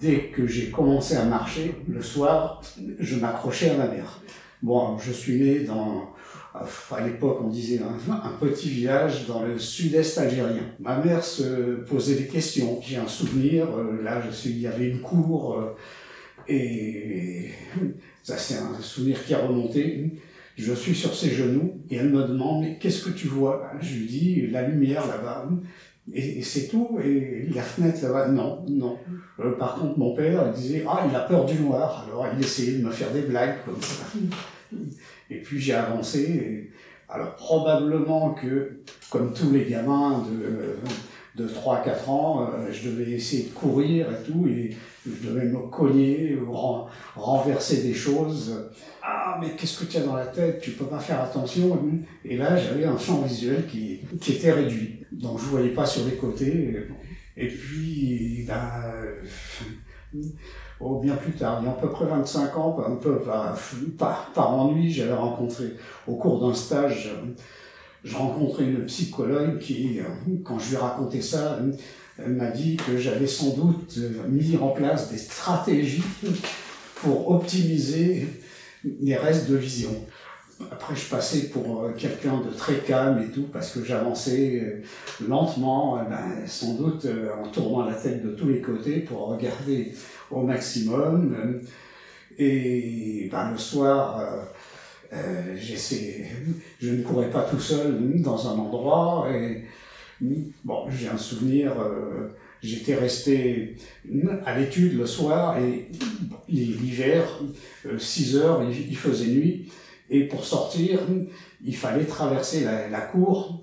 dès que j'ai commencé à marcher, le soir, je m'accrochais à ma mère. Bon, je suis né dans, à l'époque on disait un, petit village dans le sud-est algérien. Ma mère se posait des questions. J'ai un souvenir, euh, là je suis, il y avait une cour, euh, et ça c'est un souvenir qui a remonté. Je suis sur ses genoux et elle me demande mais qu'est-ce que tu vois? Je lui dis la lumière là-bas. Et, c'est tout. Et la fenêtre là-bas, non, non. Euh, par contre, mon père disait ah il a peur du noir. Alors il essayait de me faire des blagues comme ça. Et puis j'ai avancé. alors probablement que, comme tous les gamins de, de 3-4 ans, euh, je devais essayer de courir et tout, et je devais me cogner, renverser des choses. Ah, mais qu'est-ce que tu as dans la tête? Tu peux pas faire attention. Et là, j'avais un champ visuel qui, qui était réduit. Donc je voyais pas sur les côtés. Et puis, ben, oh, bien plus tard, il y a à peu près 25 ans, un peu par, ennui, j'avais rencontré, au cours d'un stage, je rencontrais une psychologue qui, quand je lui racontais ça, m'a dit que j'avais sans doute mis en place des stratégies pour optimiser les restes de vision. Après, je passais pour euh, quelqu'un de très calme et tout, parce que j'avançais euh, lentement, euh, ben, sans doute en tournant la tête de tous les côtés pour regarder au maximum. Et ben, le soir, euh, je ne courais pas tout seul dans un endroit. Et bon, j'ai un souvenir. J'étais resté à l'étude le soir et l'hiver, 6 heures, il faisait nuit. Et pour sortir, il fallait traverser la, cour.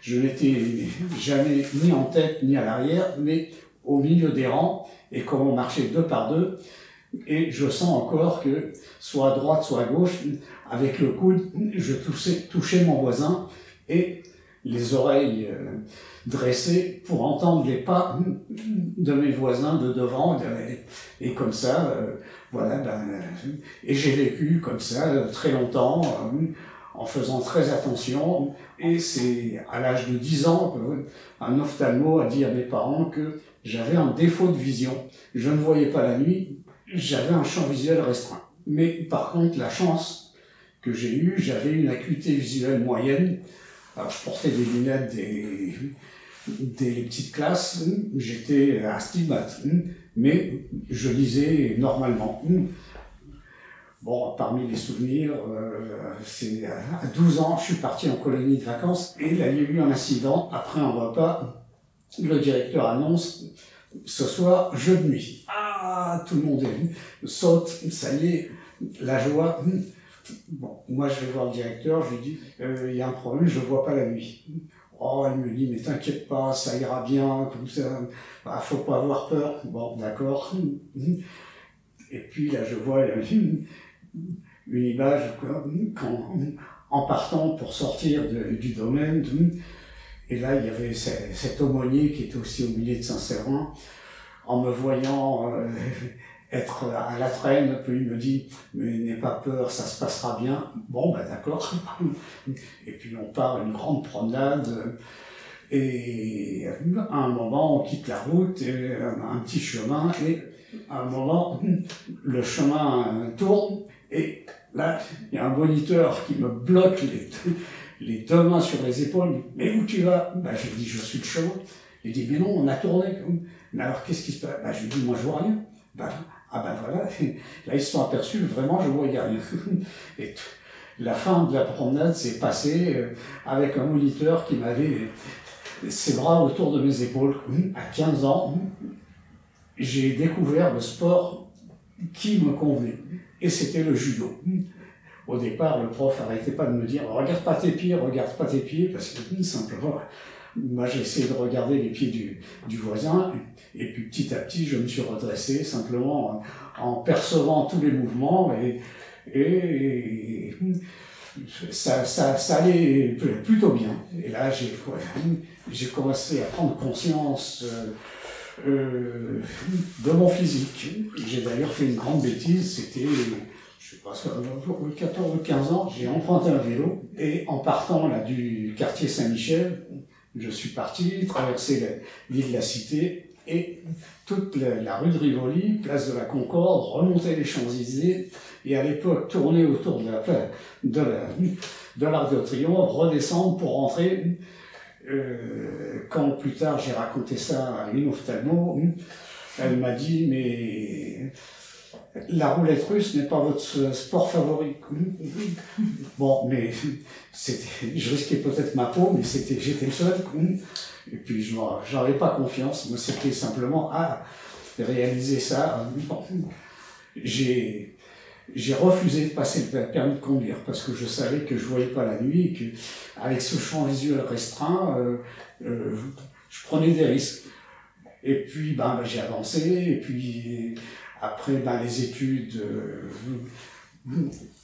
Je n'étais jamais ni en tête ni à l'arrière, mais au milieu des rangs. Et comme on marchait deux par deux, et je sens encore que, soit à droite, soit à gauche, avec le coude, je touchais, touchais mon voisin et les oreilles euh, dressées pour entendre les pas de mes voisins de devant. Et comme ça, euh, voilà, ben, et j'ai vécu comme ça euh, très longtemps, euh, en faisant très attention. Et c'est à l'âge de 10 ans un ophtalmo a dit à mes parents que j'avais un défaut de vision. Je ne voyais pas la nuit, j'avais un champ visuel restreint. Mais par contre, la chance que j'ai eue, j'avais une acuité visuelle moyenne. Alors je portais des lunettes des, des petites classes, j'étais astigmate mais je lisais normalement. Bon, parmi les souvenirs, euh, c'est à 12 ans, je suis parti en colonie de vacances et là, il y a eu un incident. Après un repas, le directeur annonce ce soir, jeu de nuit. Ah, tout le monde est, saute, ça y est, la joie. Bon, moi je vais voir le directeur, je lui dis, euh, il y a un problème, je ne vois pas la nuit. Oh, elle me dit, mais t'inquiète pas, ça ira bien, comme ça, bah, faut pas avoir peur. Bon, d'accord. Et puis là, je vois une, image quand, en partant pour sortir du domaine. Et là, il y avait cet aumônier qui était aussi au milieu de Saint-Séverin, en me voyant euh, être à la traîne, puis il me dit, mais n'aie pas peur, ça se passera bien. Bon, ben d'accord. Et puis on part une grande promenade, et à un moment on quitte la route, et un petit chemin, et à un moment le chemin tourne, et là il y a un moniteur qui me bloque les, les deux mains sur les épaules. Mais où tu vas? Ben, Je dis, je suis le chemin. Il dit, mais non, on a tourné. Mais alors qu'est-ce qui se passe? Ben, Je lui dis, moi je vois rien. Ben, ah ben voilà, là ils se sont aperçus, vraiment je voyais rien. Et la fin de la promenade s'est passée euh, avec un moniteur qui m'avait ses bras autour de mes épaules. À 15 ans, j'ai découvert le sport qui me convenait. Et c'était le judo. Au départ, le prof arrêtait pas de me dire regarde pas tes pieds, regarde pas tes pieds, parce que simplement, moi, j'ai essayé de regarder les pieds du, du, voisin, et puis petit à petit, je me suis redressé simplement en, percevant tous les mouvements, et, ça, ça, allait plutôt bien. Et là, j'ai, j'ai commencé à prendre conscience euh, euh de mon physique. J'ai d'ailleurs fait une grande bêtise, c'était je sais pas, 14 ou 15 ans, j'ai emprunté un vélo et en partant là du quartier Saint-Michel, je suis parti traverser l'île de la Cité et toute la, rue de Rivoli, place de la Concorde, remonter les Champs-Élysées, et à l'époque tourner autour de la de l'Arc de Triomphe, redescendre pour rentrer. Euh, quand plus tard j'ai raconté ça à une elle m'a dit mais la roulette russe n'est pas votre sport favori. Bon, mais je risquais peut-être ma peau, mais c'était, j'étais le seul. Et puis, je n'avais pas confiance. Moi, c'était simplement à réaliser ça. J'ai, j'ai refusé de passer le permis de conduire parce que je savais que je voyais pas la nuit et que avec ce champ visuel restreint, euh, euh, je prenais des risques. Et puis, ben, ben j'ai avancé et puis après, les études, euh,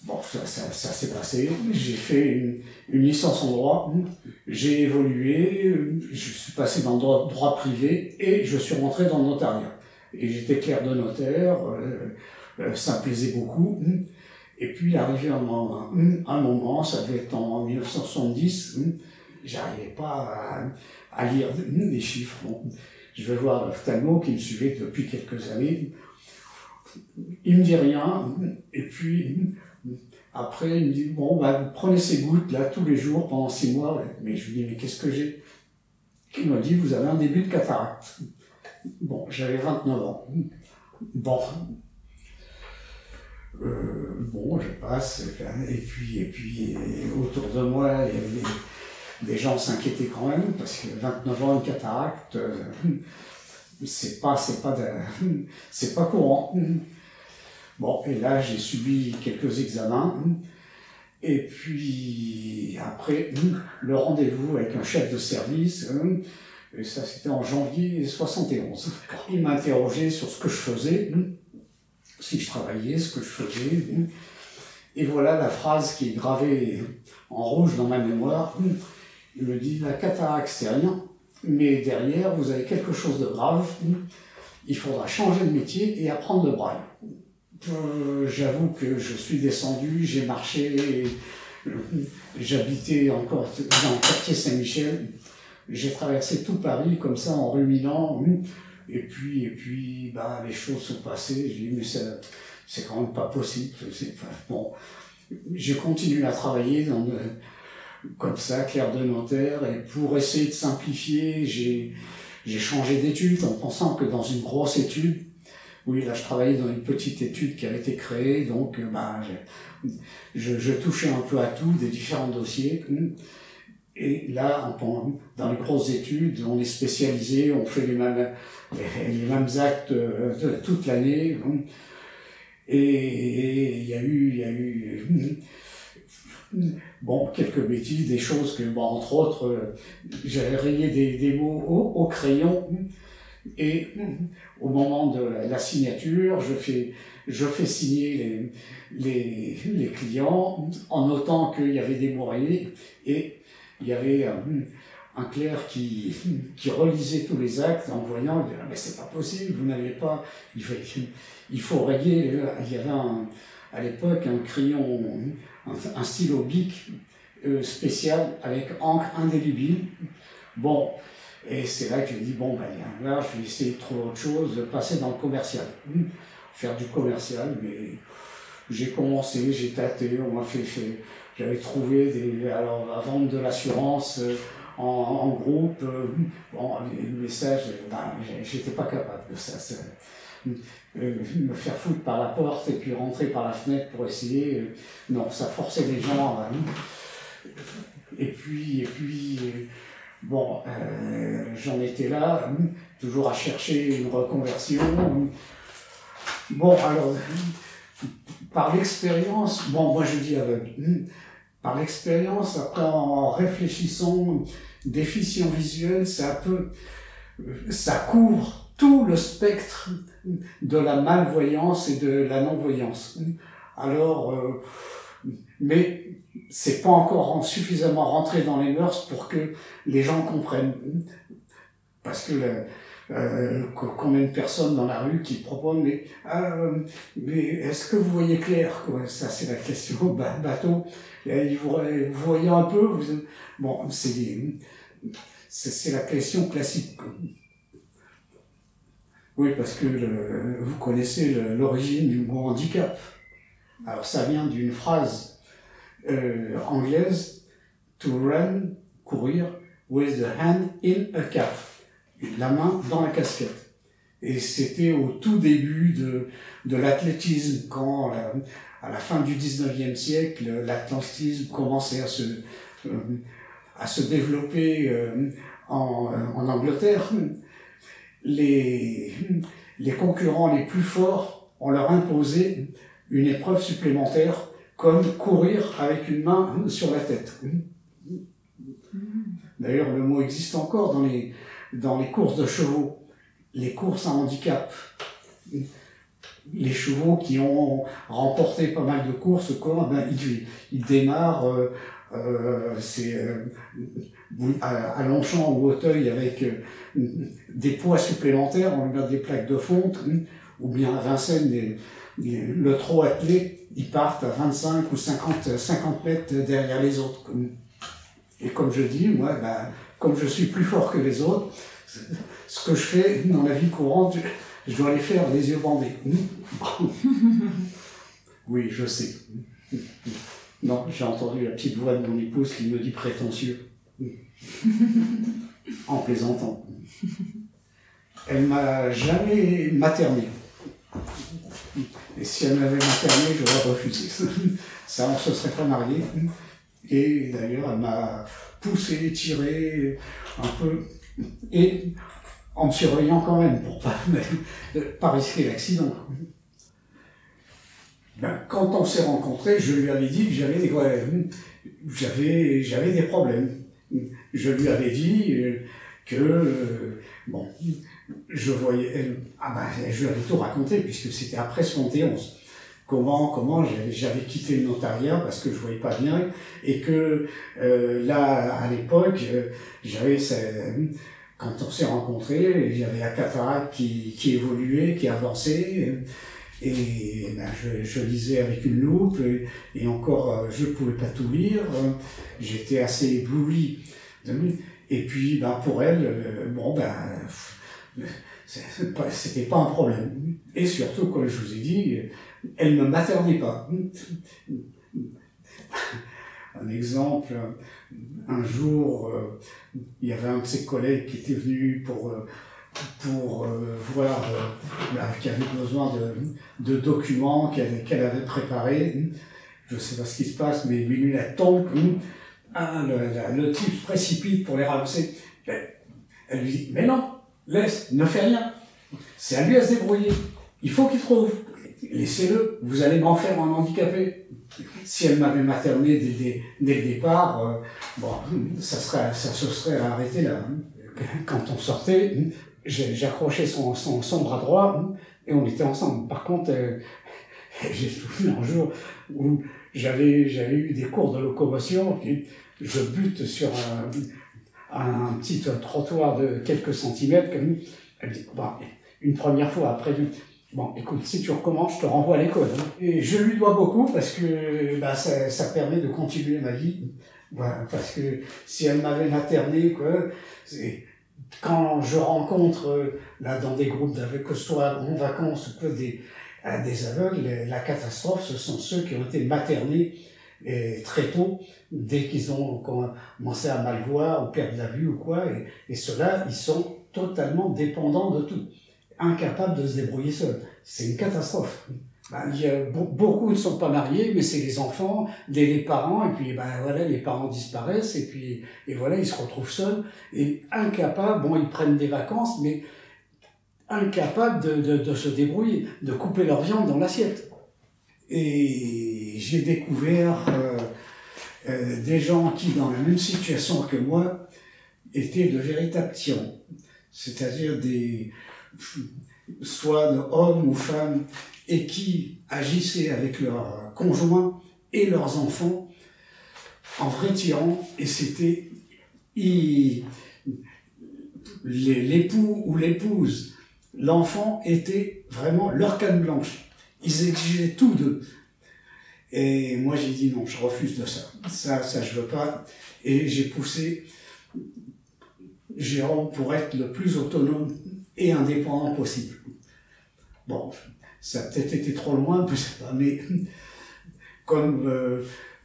bon, ça, s'est passé. J'ai fait une, licence en droit. J'ai évolué. Je suis passé dans le droit, privé et je suis rentré dans le notariat. Et j'étais clerc de notaire. Euh, euh, ça me plaisait beaucoup. Et puis, arrivé moment, un moment, ça devait être en 1970, j'arrivais pas à, à, lire des chiffres. je vais voir l'ophtalmo qui me suivait depuis quelques années il me dit rien, et puis après il me dit bon bah prenez ces gouttes là tous les jours pendant six mois, mais je lui dis mais qu'est-ce que j'ai? Il m'a dit vous avez un début de cataracte. Bon, j'avais 29 ans. Bon. Euh, bon, je passe, et puis, et puis autour de moi, il y avait des, gens s'inquiétaient quand même, parce que 29 ans, de cataracte, euh, c'est pas, c'est pas, c'est pas courant. Bon, et là, j'ai subi quelques examens. Et puis, après, le rendez-vous avec un chef de service, et ça c'était en janvier 71. Il m'a interrogé sur ce que je faisais, si je travaillais, ce que je faisais. Et voilà la phrase qui est gravée en rouge dans ma mémoire. Il me dit, la cataracte, c'est rien, mais derrière, vous avez quelque chose de grave. Il faudra changer de métier et apprendre le braille. Euh, j'avoue que je suis descendu, j'ai marché, j'habitais encore dans le quartier Saint-Michel. J'ai traversé tout Paris comme ça en ruminant. Et puis, et puis, bah, les choses sont passées. J'ai dit, mais c'est quand même pas possible. bon, j'ai continué à travailler comme ça, clair de notaire, et pour essayer de simplifier, j'ai, changé d'étude en pensant que dans une grosse étude, oui, là je travaillais dans une petite étude qui avait été créée, donc euh, bah, je, je, touchais un peu à tout, des différents dossiers. Et là, dans les grosses études, on est spécialisé, on fait les mêmes, les, mêmes actes euh, toute l'année. Et il y a eu, il y a eu bon, quelques bêtises, des choses que, bon, entre autres, euh, j'avais rayé des, mots au, crayon, et au moment de la signature, je fais, je fais signer les, les, clients en notant qu'il y avait des mots rayés, et il y avait un, un clerc qui, qui relisait tous les actes en voyant, il mais c'est pas possible, vous n'avez pas, il faut, il faut rayer, il y avait un, à l'époque un crayon, un, stylo bic euh, spécial avec encre indélébile. Bon, et c'est là que j'ai dit, bon, ben, là, je vais essayer de trouver autre chose, passer dans le commercial. Faire du commercial, mais j'ai commencé, j'ai tâté, on m'a fait, fait j'avais trouvé des, alors, la vente de l'assurance euh, en, groupe, euh, bon, messages, ben, j'étais pas capable de ça. Euh, me faire foutre par la porte et puis rentrer par la fenêtre pour essayer. Euh, non, ça forçait les gens. et puis, et puis bon, euh, j'en étais là, toujours à chercher une reconversion. Bon, alors, par l'expérience, bon, moi je dis aveugle, par l'expérience, après en réfléchissant, déficient visuel, ça peut, ça couvre tout le spectre de la malvoyance et de la non-voyance. Alors, euh, mais c'est pas encore suffisamment rentré dans les mœurs pour que les gens comprennent. Parce que euh, combien de personnes dans la rue qui proposent mais, euh, mais est-ce que vous voyez clair quoi? Ça c'est la question bateau. Et vous, voyez un peu vous, Bon, c'est la question classique. Oui, parce que vous connaissez l'origine du mot handicap. Alors ça vient d'une phrase euh, anglaise, to run, courir, with the hand in a cap, la main dans la casquette. Et c'était au tout début de, de l'athlétisme, quand euh, à la fin du 19e siècle, l'athlétisme commençait à se, euh, à se développer en, en Angleterre. Les, concurrents les plus forts, on leur imposé une épreuve supplémentaire comme courir avec une main sur la tête. D'ailleurs, le mot existe encore dans les, dans les courses de chevaux, les courses à handicap. Les chevaux qui ont remporté pas mal de courses, quoi, ben, ils, ils démarrent euh, euh, euh à, Longchamp ou Auteuil avec euh, des poids supplémentaires, on met des plaques de fonte, ou bien à Vincennes, le trop attelé, ils partent à 25 ou 50, 50 mètres derrière les autres. Et comme je dis, moi, ben, comme je suis plus fort que les autres, ce que je fais dans la vie courante, je dois les faire les yeux bandés. oui, je sais. Non, j'ai entendu la petite voix de mon épouse qui me dit prétentieux. en plaisantant. Elle m'a jamais materné. Et si elle m'avait materné, j'aurais refusé. Ça, on se serait pas marié. Et d'ailleurs, elle m'a poussé, tiré un peu, et en me surveillant quand même pour pas, pas risquer l'accident. Ben, quand on s'est rencontrés, je lui avais dit que j'avais des, problèmes. Je lui avais dit que, euh, bon, je voyais, ah ben, je lui avais tout raconté puisque c'était après 71. Comment, comment j'avais quitté le notariat parce que je voyais pas bien et que euh, là, à l'époque, euh, j'avais, quand on s'est rencontrés, j'avais la cataracte qui, qui évoluait, qui avançait. Et ben, je, lisais avec une loupe, et, encore, je ne pouvais pas tout lire. J'étais assez ébloui. Et puis, ben, pour elle, bon, ben, c'était pas un problème. Et surtout, comme je vous ai dit, elle ne maternait pas. Un exemple, un jour, euh, il y avait un de ses collègues qui était venu pour, euh, pour euh, voir, bah, qui avait besoin de, documents qu'elle avait préparés. Je ne sais pas ce qui se passe, mais une lunette tombe. Ah, le, le, type précipite pour les ramasser. Elle lui dit, mais non, laisse, ne fais rien. C'est à lui à se débrouiller. Il faut qu'il trouve. Laissez-le, vous allez m'en faire un handicapé. Si elle m'avait materné dès, le départ, euh, bon, ça, serait, ça se serait arrêté là. Quand on sortait, j'accrochais son, son, son, bras droit et on était ensemble. Par contre, euh, j'ai souffert un jour où j'avais, eu des cours de locomotion, et je bute sur un, un petit trottoir de quelques centimètres, comme elle dit, bah, une première fois, après, bon, écoute, si tu recommences, je te renvoie à l'école. Hein. Et je lui dois beaucoup parce que bah, ça, ça permet de continuer ma vie. Voilà, parce que si elle m'avait materné, quoi, quand je rencontre là dans des groupes d'aveugles, que ce soit en vacances ou que des, des aveugles, la catastrophe, ce sont ceux qui ont été maternés très tôt, dès qu'ils ont commencé à mal voir ou perdre la vue ou quoi, et ceux-là, ils sont totalement dépendants de tout, incapables de se débrouiller seuls. C'est une catastrophe. Ben, y a, beaucoup ne sont pas mariés, mais c'est les enfants, les, les parents, et puis ben, voilà, les parents disparaissent, et puis et voilà, ils se retrouvent seuls, et incapables, bon, ils prennent des vacances, mais incapables de, de, de se débrouiller, de couper leur viande dans l'assiette. Et j'ai découvert euh, euh, des gens qui, dans la même situation que moi, étaient de véritables tyrans. C'est-à-dire des, soit hommes ou femmes, et qui agissaient avec leurs conjoints et leurs enfants en vrai tyrans, et c'était l'époux ou l'épouse, l'enfant était vraiment leur canne blanche. Ils exigeaient tout d'eux. Et moi, j'ai dit non, je refuse de ça. Ça, ça, je veux pas. Et j'ai poussé Jérôme pour être le plus autonome et indépendant possible. Bon, ça a peut-être été trop loin, mais comme euh,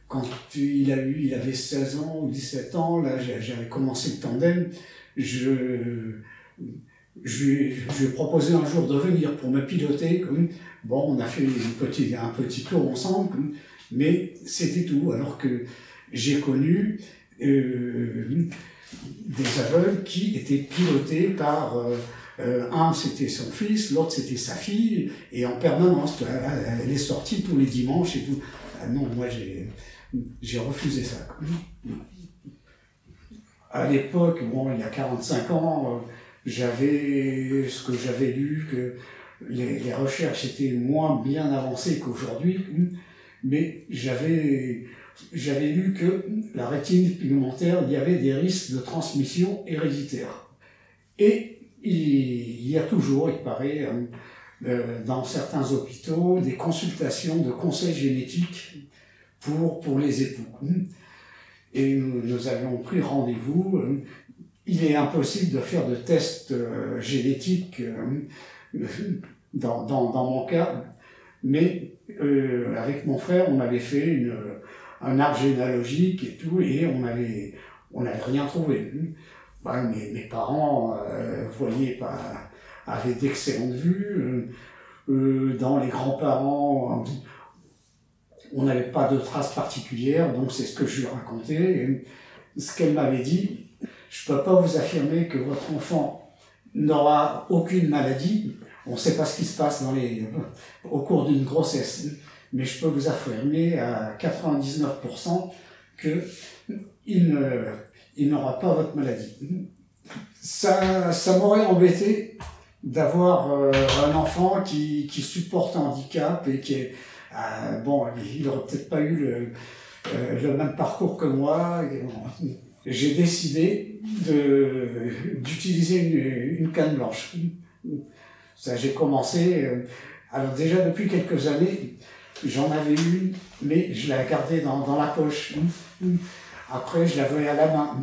quand il avait 16 ans ou 17 ans, là j'avais commencé le tandem, je, je, lui ai proposé un jour de venir pour me piloter. Bon, on a fait un petit, un petit tour ensemble, mais c'était tout. Alors que j'ai connu euh, des aveugles qui étaient pilotés par euh, euh, un c'était son fils, l'autre c'était sa fille, et en permanence, elle, est sortie tous les dimanches et tout. Ah non, moi j'ai refusé ça. À l'époque, bon, il y a 45 ans, j'avais ce que j'avais lu, que les, les, recherches étaient moins bien avancées qu'aujourd'hui, mais j'avais j'avais lu que la rétine pigmentaire, il y avait des risques de transmission héréditaire. Et il y a toujours, il paraît, euh, euh, dans certains hôpitaux, des consultations de conseils génétiques pour, pour les époux. Et nous, avions pris rendez-vous. Il est impossible de faire de tests euh, génétiques dans, dans, dans, mon cas, mais avec mon frère, on avait fait une, un arbre généalogique et tout, et on avait, on n'avait rien trouvé. Mes, parents, euh, voyaient, avaient d'excellentes vues. Euh, euh, dans les grands-parents, on n'avait pas de traces particulières, donc c'est ce que je lui racontais. ce qu'elle m'avait dit, je ne peux pas vous affirmer que votre enfant n'aura aucune maladie. On ne sait pas ce qui se passe dans les, au cours d'une grossesse, mais je peux vous affirmer à 99% que il ne, il n'aura pas votre maladie. Ça, ça m'aurait embêté d'avoir euh, un enfant qui, qui supporte un handicap et qui est, euh, bon, il n'aurait peut-être pas eu le, euh, le, même parcours que moi. J'ai décidé d'utiliser une, une, canne blanche. Ça, j'ai commencé. alors déjà depuis quelques années, j'en avais une, mais je la gardais dans, dans la poche. Après, je la voyais à la main.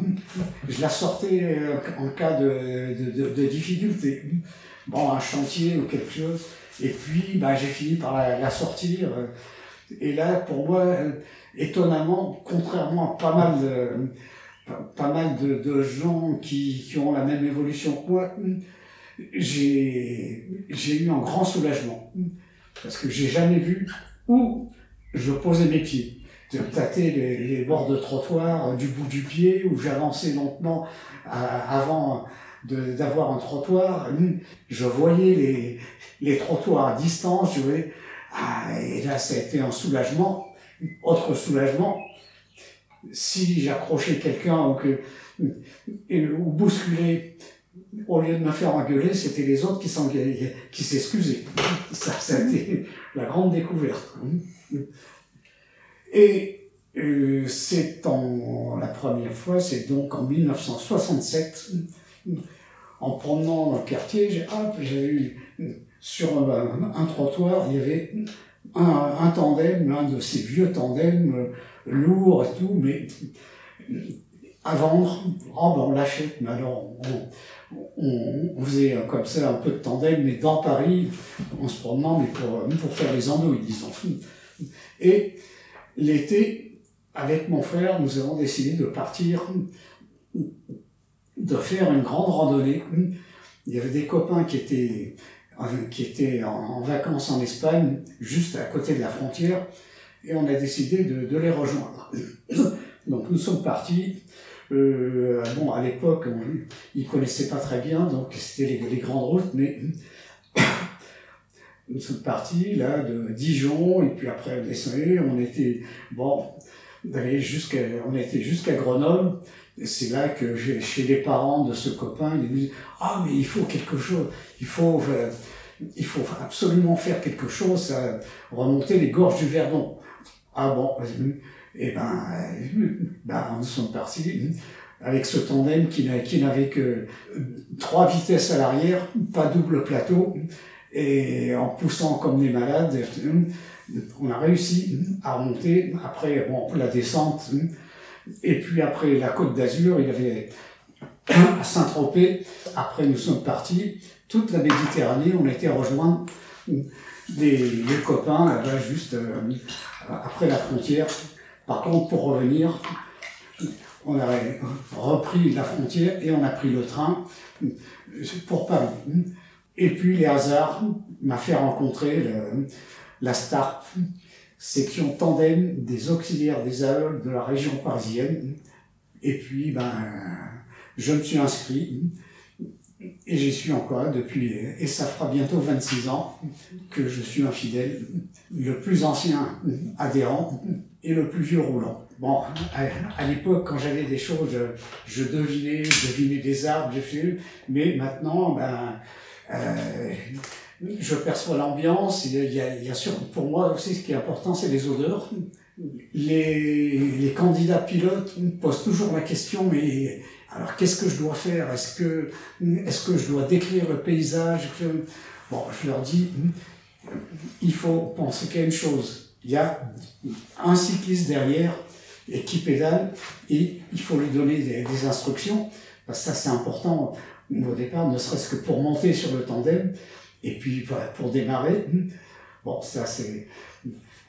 Je la sortais euh, en cas de, difficulté. Bon, un chantier ou quelque chose. Et puis, bah, j'ai fini par la, sortir. Et là, pour moi, étonnamment, contrairement à pas mal de, gens qui, qui ont la même évolution que moi, j'ai eu un grand soulagement. Parce que j'ai jamais vu où je posais mes pieds de tâter les, bords de trottoir euh, du bout du pied, où j'avançais lentement euh, avant d'avoir un trottoir. Je voyais les, les trottoirs à distance, ah, et là ça a été un soulagement. Autre soulagement, si j'accrochais quelqu'un ou bousculais, au lieu de me faire engueuler, c'était les autres qui qui s'excusaient. Ça, été la grande découverte. Et euh, c'est en la première fois, c'est donc en 1967, en promenant dans le quartier, j'ai eu sur un, trottoir, il y avait un, tandem, un de ces vieux tandems euh, lourds et tout, mais à vendre, oh ben on l'achète, mais alors on, on, faisait comme ça un peu de tandem, mais dans Paris, en se promenant, mais pour, pour faire les andouilles, disons. Et l'été, avec mon frère, nous avons décidé de partir, de faire une grande randonnée. Il y avait des copains qui étaient, étaient en, vacances en Espagne, juste à côté de la frontière, et on a décidé de, les rejoindre. Donc nous sommes partis. Euh, bon, à l'époque, ils connaissaient pas très bien, donc c'était les, grandes routes, mais nous sommes partis là de Dijon et puis après on descendu, on était bon jusqu'à on était jusqu'à Grenoble et c'est là que j'ai chez les parents de ce copain ils me disent ah mais il faut quelque chose il faut euh, il faut absolument faire quelque chose à remonter les gorges du Verdon ah bon et eh ben, ben nous sommes partis avec ce tandem qui n'avait que trois vitesses à l'arrière pas double plateau et en poussant comme des malades, on a réussi à remonter. Après, bon, la descente, et puis après la Côte d'Azur, il y avait à Saint-Tropez. Après, nous sommes partis. Toute la Méditerranée, on a été rejoindre des, copains là-bas, juste euh, après la frontière. Par contre, pour revenir, on a repris la frontière et on a pris le train pour Paris. Et puis les hasards m'a fait rencontrer la STARP, section tandem des auxiliaires des AOL de la région parisienne. Et puis, ben, je me suis inscrit et j'y suis encore depuis, et ça fera bientôt 26 ans que je suis un fidèle, le plus ancien adhérent et le plus vieux roulant. Bon, à, l'époque, quand j'avais des choses, je, devinais, je devinais des arbres, je mais maintenant, ben, euh, je perçois l'ambiance. Il y a, il y a sur, pour moi aussi, ce qui est important, c'est les odeurs. Les, les candidats pilotes posent toujours la question, mais alors qu'est-ce que je dois faire? Est-ce que, est-ce que je dois décrire le paysage? Bon, je leur dis, il faut penser a une chose. Il y a un cycliste derrière et qui pédale et il faut lui donner des, des instructions. Parce que ça, c'est important au départ, ne serait-ce que pour monter sur le tandem, et puis pour démarrer. Bon, ça c'est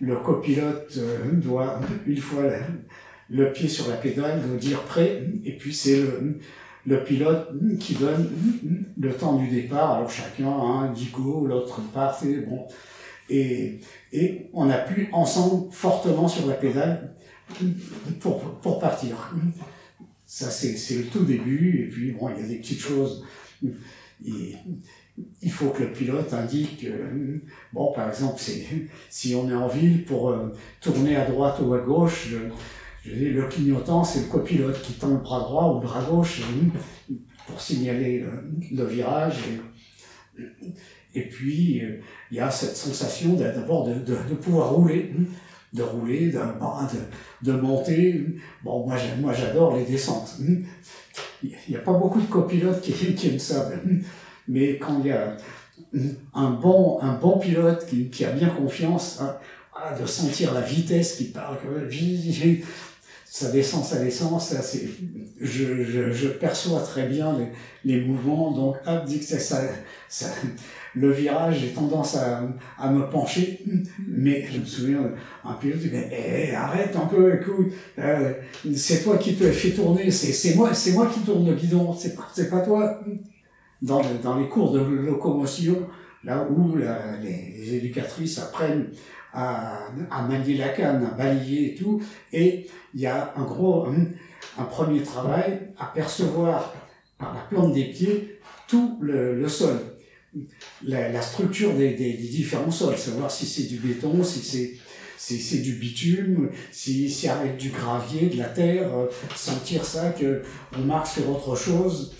le copilote euh, doit une fois le, pied sur la pédale doit dire prêt, et puis c'est le, pilote qui donne le temps du départ. Alors chacun un dit go, l'autre part, et bon. Et, on appuie ensemble fortement sur la pédale pour partir. Ça, c'est le tout début. Et puis, bon, il y a des petites choses. Il faut que le pilote indique, euh, bon, par exemple, si on est en ville pour euh, tourner à droite ou à gauche, le clignotant, c'est le copilote qui tend le bras droit ou le bras gauche euh, pour signaler le, virage. Et, puis, il y a cette sensation d'abord de, pouvoir rouler de rouler, de, de, monter. Bon, moi, moi j'adore les descentes. Il n'y a pas beaucoup de copilotes qui, aiment ça. Mais quand il y a un bon, un bon pilote qui, a bien confiance, hein, de sentir la vitesse qui parle, ça descend, ça descend, ça c'est, je, je, je, perçois très bien les, mouvements, donc hop, dit que ça, ça, le virage, j'ai tendance à, à, me pencher, mais je me souviens, un pilote dit, mais eh, arrête un peu, écoute, euh, c'est toi qui te fais tourner, c'est moi, c'est moi qui tourne le guidon, c'est pas, pas toi. Dans, dans les cours de locomotion, là où les, éducatrices apprennent à, à manier la canne, à balayer et tout, et il y a un gros, un, premier travail à percevoir par la plante des pieds tout le, sol la, structure des, différents sols, savoir si c'est du béton, si c'est si c'est du bitume, si, si avec du gravier, de la terre, euh, sentir ça que on marche sur autre chose.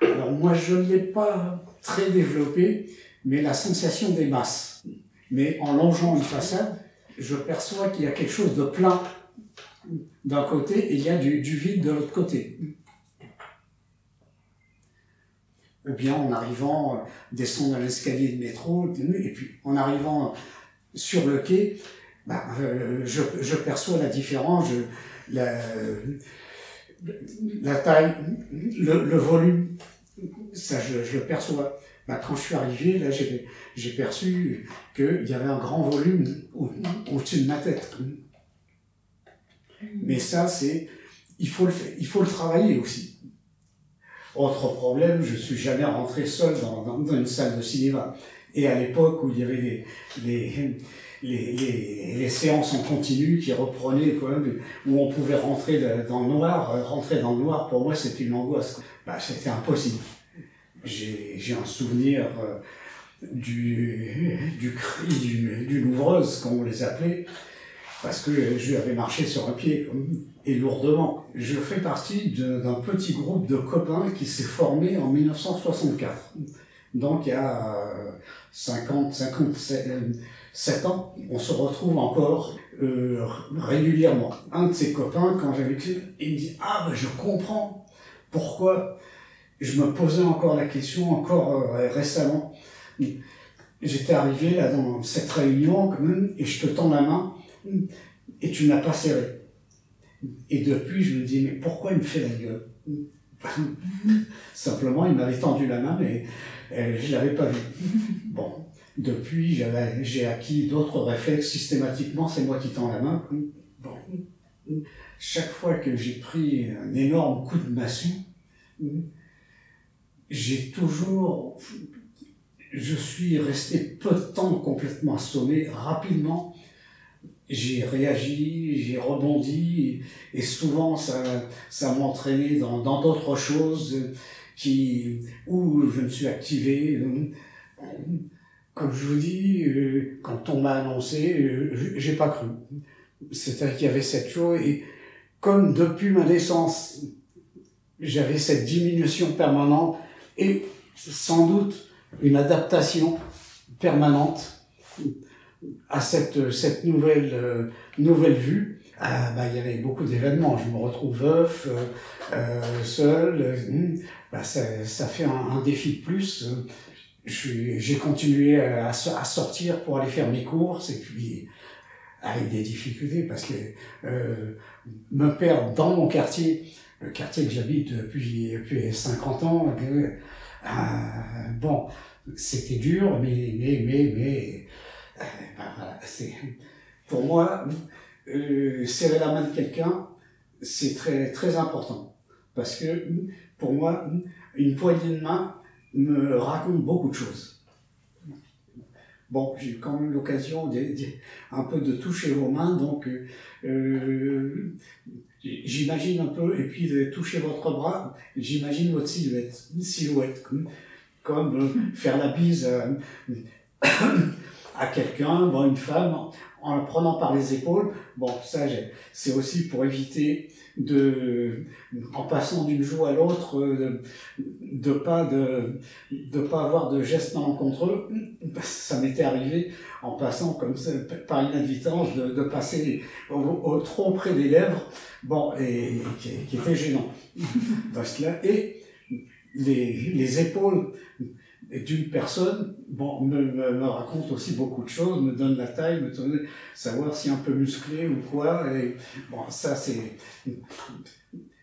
Alors moi je ne l'ai pas très développé, mais la sensation des masses. Mais en longeant une façade, je perçois qu'il y a quelque chose de plein d'un côté et il y a du, vide de l'autre côté ou bien en arrivant, euh, descendre l'escalier de métro, et puis en arrivant sur le quai, bah, euh, je, perçois la différence, la, taille, le, volume, ça je le perçois. Bah, quand je suis arrivé, là j'ai perçu qu'il y avait un grand volume au-dessus de ma tête. Mais ça, c'est, il faut le, il faut le travailler aussi. Autre problème, je suis jamais rentré seul dans, dans, une salle de cinéma. Et à l'époque où il y avait les, les, les, les, séances en continu qui reprenaient, quoi, où on pouvait rentrer dans le noir, euh, rentrer dans le noir, pour moi c'était une angoisse. Bah, c'était impossible. J'ai un souvenir euh, du, du cri d'une du louvreuse, comme on les appelait, parce que je lui avais marché sur un pied et lourdement. Je fais partie d'un petit groupe de copains qui s'est formé en 1964. Donc il y a 50, 57 ans, on se retrouve encore euh, régulièrement. Un de ses copains, quand j'avais il me dit Ah ben je comprends pourquoi je me posais encore la question, encore euh, récemment. J'étais arrivé là dans cette réunion quand même, et je te tends la main et tu n'as pas serré. Et depuis, je me dis, mais pourquoi il me fait la gueule? Simplement, il m'avait tendu la main, mais euh, je ne l'avais pas vu. Bon, depuis, j'ai acquis d'autres réflexes systématiquement, c'est moi qui tends la main. Bon. Chaque fois que j'ai pris un énorme coup de massue, j'ai toujours, je suis resté peu de temps complètement assommé, rapidement, j'ai réagi, j'ai rebondi, et souvent ça, ça m'entraînait dans d'autres choses qui, où je me suis activé. Comme je vous dis, euh, quand on m'a annoncé, euh, j'ai pas cru. C'est-à-dire qu'il y avait cette chose, et comme depuis ma naissance, j'avais cette diminution permanente, et sans doute une adaptation permanente à cette, cette nouvelle, euh, nouvelle vue. Ah, bah, il y avait beaucoup d'événements. Je me retrouve veuf, euh, euh seul. Euh, bah, ça, fait un, défi de plus. J'ai continué à, sortir pour aller faire mes courses et puis avec des difficultés parce que euh, me perdre dans mon quartier, le quartier que j'habite depuis, depuis 50 ans, euh, bon, c'était dur, mais, mais, mais, mais c'est, pour moi, euh, serrer la main de quelqu'un, c'est très, très important. Parce que, pour moi, une poignée de main me raconte beaucoup de choses. Bon, j'ai quand même l'occasion un peu de toucher vos mains, donc euh, j'imagine un peu, et puis de toucher votre bras, j'imagine votre silhouette, silhouette, comme, comme faire la bise. à quelqu'un, bon, une femme, en la prenant par les épaules. Bon, ça, c'est aussi pour éviter de, en passant d'une joue à l'autre, de, de pas de, de pas avoir de gestes malencontreux. Ça m'était arrivé en passant comme ça, par inadvertance, de, de passer au, trop près des lèvres, bon, et, qui, qui, était gênant. Parce que là, et les, les épaules d'une personne, bon, me, me, raconte aussi beaucoup de choses, me donne la taille, me donne savoir si un peu musclé ou quoi. Et bon, ça c'est,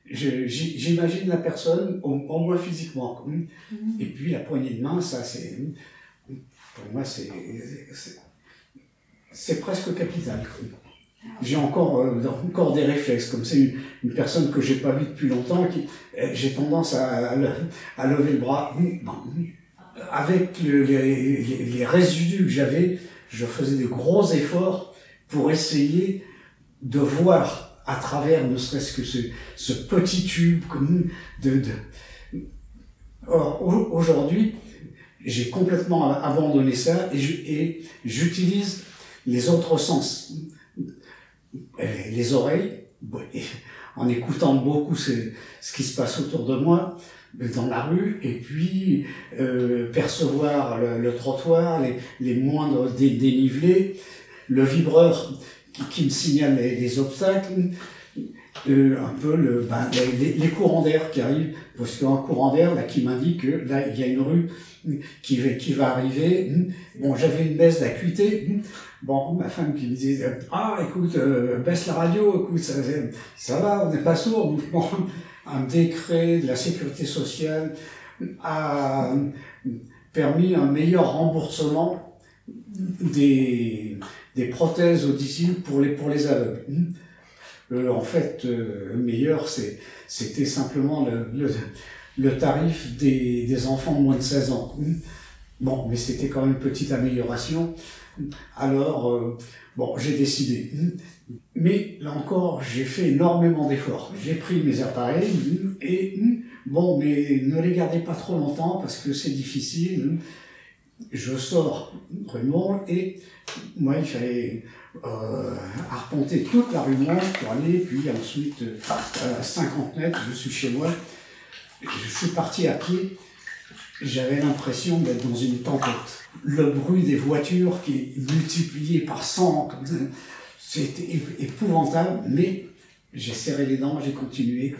j'imagine la personne au, moins physiquement. Mhm. Et puis la poignée de main, ça c'est, pour moi c'est, c'est presque capital. J'ai encore, euh, encore des réflexes, comme c'est une, personne que j'ai pas vue depuis longtemps, qui, j'ai tendance à, à, lever le bras avec les, résidus que j'avais, je faisais de gros efforts pour essayer de voir à travers ne serait-ce que ce, petit tube de. Or, aujourd'hui, j'ai complètement abandonné ça et j'utilise les autres sens. Les oreilles, en écoutant beaucoup ce qui se passe autour de moi, dans la rue et puis euh, percevoir le, trottoir, les, les moindres dénivelés, le vibreur qui, qui me signale les, obstacles, euh, un peu le, ben, les, courants d'air qui arrivent, parce qu'il y a un courant d'air là qui m'indique que là il y a une rue qui va, qui va arriver. Bon, j'avais une baisse d'acuité. Bon, ma femme qui me disait ah écoute euh, baisse la radio, écoute ça, ça va, on n'est pas sourd. Un décret de la sécurité sociale a permis un meilleur remboursement des, prothèses auditives pour les, pour les aveugles. Euh, en fait, euh, meilleur, c'était simplement le, tarif des, des enfants moins de 16 ans. Bon, mais c'était quand même une petite amélioration. Alors, euh, bon, j'ai décidé. Mais là encore, j'ai fait énormément d'efforts. J'ai pris mes appareils et bon, mais ne les gardez pas trop longtemps parce que c'est difficile. Je sors rue Monde et moi, il fallait euh, arpenter toute la rue Monde pour aller, puis ensuite, à 50 mètres, je suis chez moi. Je suis parti à pied. J'avais l'impression d'être dans une tempête. Le bruit des voitures qui est multiplié par 100, comme c'était épouvantable, mais j'ai serré les dents, j'ai continué.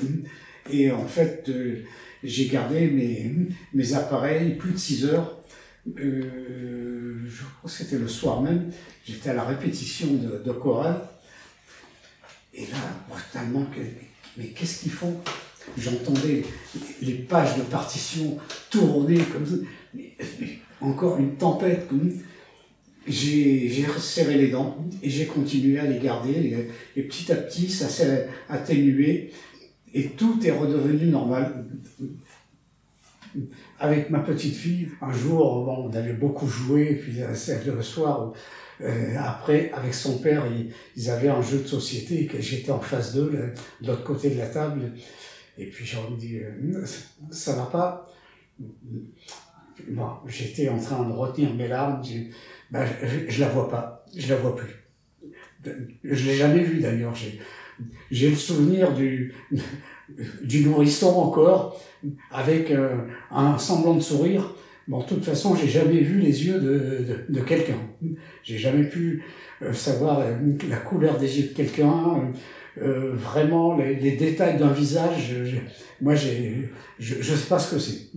Et en fait, euh, j'ai gardé mes, mes appareils plus de 6 heures. Euh, je crois que c'était le soir même. J'étais à la répétition de, de chorale. Et là, brutalement, mais qu'est-ce qu'ils font? J'entendais les pages de partition tourner comme ça. encore une tempête. J'ai serré les dents et j'ai continué à les garder. Et, petit à petit, ça s'est atténué et tout est redevenu normal. Avec ma petite fille, un jour, bon, on avait beaucoup joué, puis le soir, euh, après, avec son père, ils, avaient un jeu de société, que j'étais en face d'eux, de l'autre côté de la table. Et puis j'ai dit, euh, ça va pas. Bon, j'étais en train de retenir mes larmes. Ben, je, je, la vois pas, je la vois plus. Je l'ai jamais vue d'ailleurs. J'ai le souvenir du, nourrisson encore, avec euh, un semblant de sourire. Bon, de toute façon, j'ai jamais vu les yeux de, de, de quelqu'un. J'ai jamais pu euh, savoir la couleur des yeux de quelqu'un, euh, vraiment les, les détails d'un visage. moi, j'ai, je ne sais pas ce que c'est.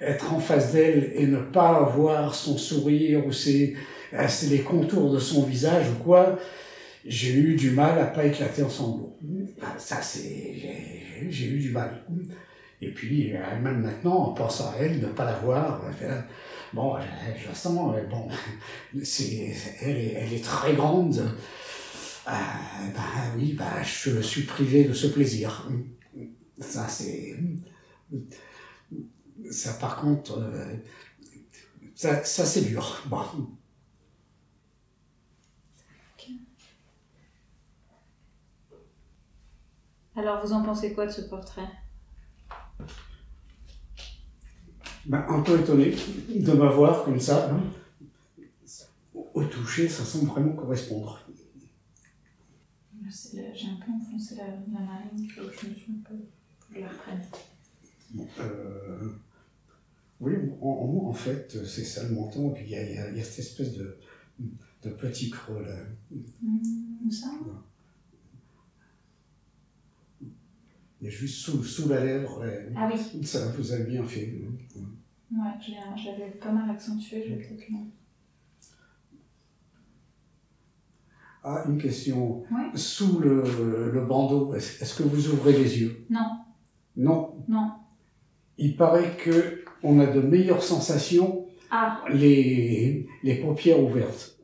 Être en face d'elle et ne pas voir son sourire ou ses, les contours de son visage ou quoi, j'ai eu du mal à pas éclater en sanglots. Ça, c'est, j'ai eu du mal. Et puis, euh, même maintenant, en pensant à elle, ne pas la voir, bon, je, la sens, bon, c'est, elle, est, elle est très grande. Euh, ben oui, ben, je suis privé de ce plaisir. Ça, c'est. Ça, par contre, euh, ça, ça c'est dur. Bon. Alors, vous en pensez quoi de ce portrait? Ben, Un peu étonné de m'avoir comme ça. Hein. Au toucher, ça semble vraiment correspondre. J'ai un peu enfoncé la, la narine, je me suis un peu. Je la reprenne. Euh, oui, en, en, fait, c'est ça le menton, et puis il y, y, y a, cette espèce de, de petit creux là. Mmh, ça Il y a juste sous, sous la lèvre. ah oui. Ça, vous avez bien fait. Ouais, j'avais pas mal accentué, je vais peut-être Ah, une question. Sous le, le bandeau, est-ce que vous ouvrez les yeux? Non. Non? Non. Il paraît que on a de meilleures sensations ah. les, les paupières ouvertes.